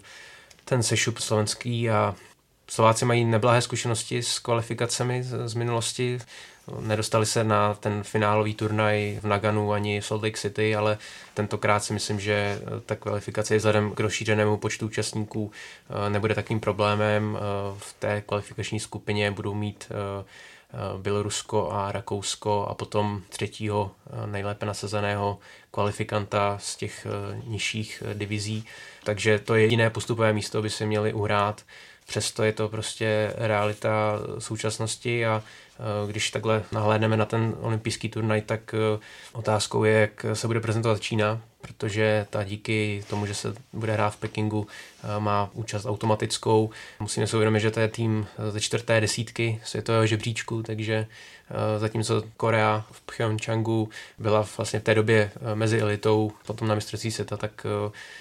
ten sešup slovenský a Slováci mají neblahé zkušenosti s kvalifikacemi z, z minulosti. Nedostali se na ten finálový turnaj v Naganu ani v Salt Lake City, ale tentokrát si myslím, že ta kvalifikace vzhledem k rozšířenému počtu účastníků eh, nebude takým problémem. Eh, v té kvalifikační skupině budou mít eh, Bělorusko a Rakousko a potom třetího nejlépe nasazeného kvalifikanta z těch nižších divizí. Takže to je jediné postupové místo, by se měli uhrát přesto je to prostě realita současnosti a když takhle nahlédneme na ten olympijský turnaj, tak e, otázkou je, jak se bude prezentovat Čína, protože ta díky tomu, že se bude hrát v Pekingu, e, má účast automatickou. Musíme si uvědomit, že to je tým ze čtvrté desítky světového žebříčku, takže zatímco Korea v Pyeongchangu byla vlastně v té době mezi elitou, potom na mistrovství světa, tak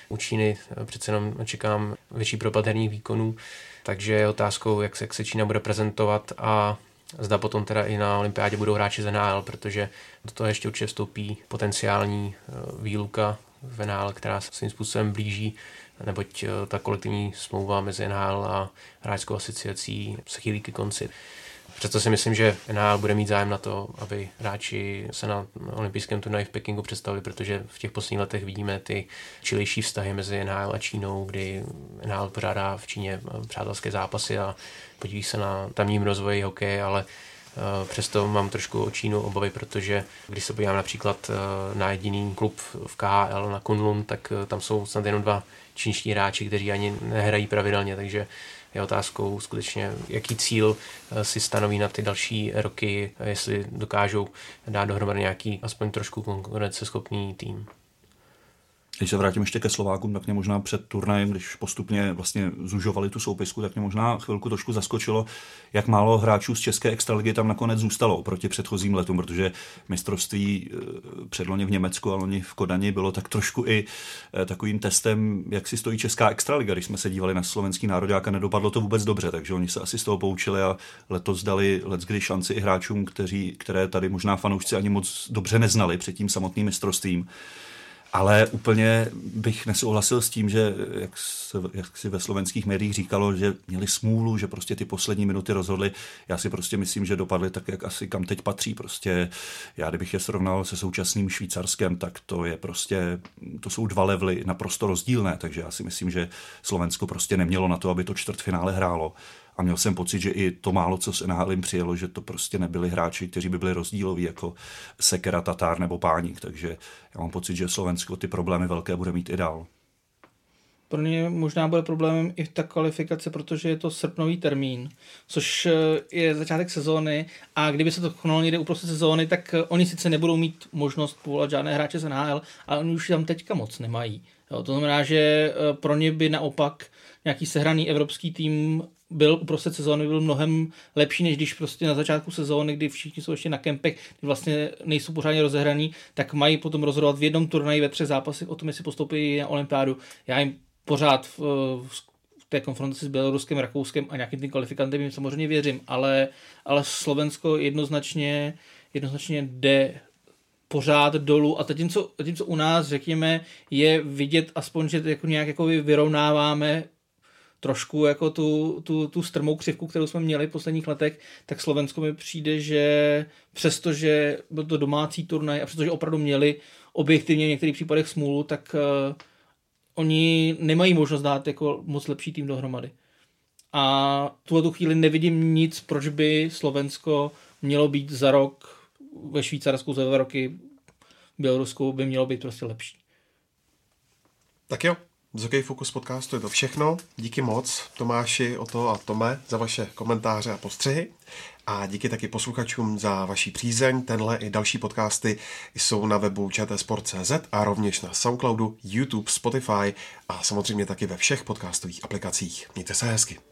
u Číny přece jenom očekám větší propad herních výkonů. Takže je otázkou, jak se, jak se Čína bude prezentovat a zda potom teda i na olympiádě budou hráči z NHL, protože do toho ještě určitě vstoupí potenciální eh, výluka v NHL, která se svým způsobem blíží, neboť eh, ta kolektivní smlouva mezi NHL a hráčskou asociací se chýlí ke konci. Přesto si myslím, že NHL bude mít zájem na to, aby hráči se na olympijském turnaji v Pekingu představili, protože v těch posledních letech vidíme ty čilejší vztahy mezi NHL a Čínou, kdy NHL pořádá v Číně přátelské zápasy a podíví se na tamním rozvoji hokeje, ale eh, Přesto mám trošku o Čínu obavy, protože když se podívám například eh, na jediný klub v KHL, na Kunlun, tak eh, tam jsou snad jenom dva čínští hráči, kteří ani nehrají pravidelně, takže je otázkou skutečně, jaký cíl eh, si stanoví na ty další roky, jestli dokážou dát dohromady nějaký aspoň trošku konkurenceschopný tým. Když se vrátím ještě ke Slovákům, tak mě možná před turnajem, když postupně vlastně zužovali tu soupisku, tak mě možná chvilku trošku zaskočilo, jak málo hráčů z České extraligy tam nakonec zůstalo proti předchozím letům, protože mistrovství eh, předloni v Německu a loni v Kodani bylo tak trošku i eh, takovým testem, jak si stojí Česká extraliga, když jsme se dívali na slovenský národák a nedopadlo to vůbec dobře, takže oni se asi z toho poučili a letos dali let kdy šanci i hráčům, kteří, které tady možná fanoušci ani moc dobře neznali před tím samotným mistrovstvím. Ale úplně bych nesouhlasil s tím, že jak, se, jak si ve slovenských médiích říkalo, že měli smůlu, že prostě ty poslední minuty rozhodli. Já si prostě myslím, že dopadly tak, jak asi kam teď patří. Prostě já, kdybych je srovnal se současným Švýcarskem, tak to je prostě, to jsou dva levely naprosto rozdílné, takže já si myslím, že Slovensko prostě nemělo na to, aby to čtvrtfinále hrálo. Měl jsem pocit, že i to málo, co se jim přijelo, že to prostě nebyli hráči, kteří by byli rozdíloví, jako Sekera, Tatár nebo Páník. Takže já mám pocit, že Slovensko ty problémy velké bude mít i dál. Pro ně možná bude problémem i ta kvalifikace, protože je to srpnový termín, což eh, je začátek sezóny a kdyby se to konalo někde uprostřed sezóny, tak eh, oni sice nebudou mít možnost povolat žádné hráče z NHL, ale oni už tam teďka moc nemají. Jo, to znamená, že eh, pro ně by naopak nějaký sehraný evropský tým byl uprostřed sezóny byl mnohem lepší, než když prostě na začátku sezóny, kdy všichni jsou ještě na kempech, kdy vlastně nejsou pořádně rozehraný, tak mají potom rozhodovat v jednom turnaji ve třech zápasech o tom, jestli postoupí na olympiádu. Já jim pořád v, v té konfrontaci s Běloruskem, Rakouskem a nějakým tím kvalifikantem jim samozřejmě věřím, ale, ale Slovensko jednoznačně, jednoznačně jde pořád dolů a tím, co, tím, co u nás, řekněme, je vidět aspoň, že jako nějak jako vyrovnáváme trošku jako tu, tu, tu strmou křivku, kterou jsme měli v posledních letech, tak Slovensko mi přijde, že přestože byl to domácí turnaj a přestože opravdu měli objektivně v některých případech smůlu, tak uh, oni nemají možnost dát jako moc lepší tým dohromady. A tuhle tu chvíli nevidím nic, proč by Slovensko mělo být za rok ve Švýcarsku, za dva roky v Bělorusku by mělo být prostě lepší. Tak jo, z Hokej Focus podcastu je to všechno. Díky moc Tomáši, Oto a Tome za vaše komentáře a postřehy. A díky taky posluchačům za vaší přízeň. Tenhle i další podcasty jsou na webu čtsport.cz a rovněž na Soundcloudu, YouTube, Spotify a samozřejmě taky ve všech podcastových aplikacích. Mějte se hezky.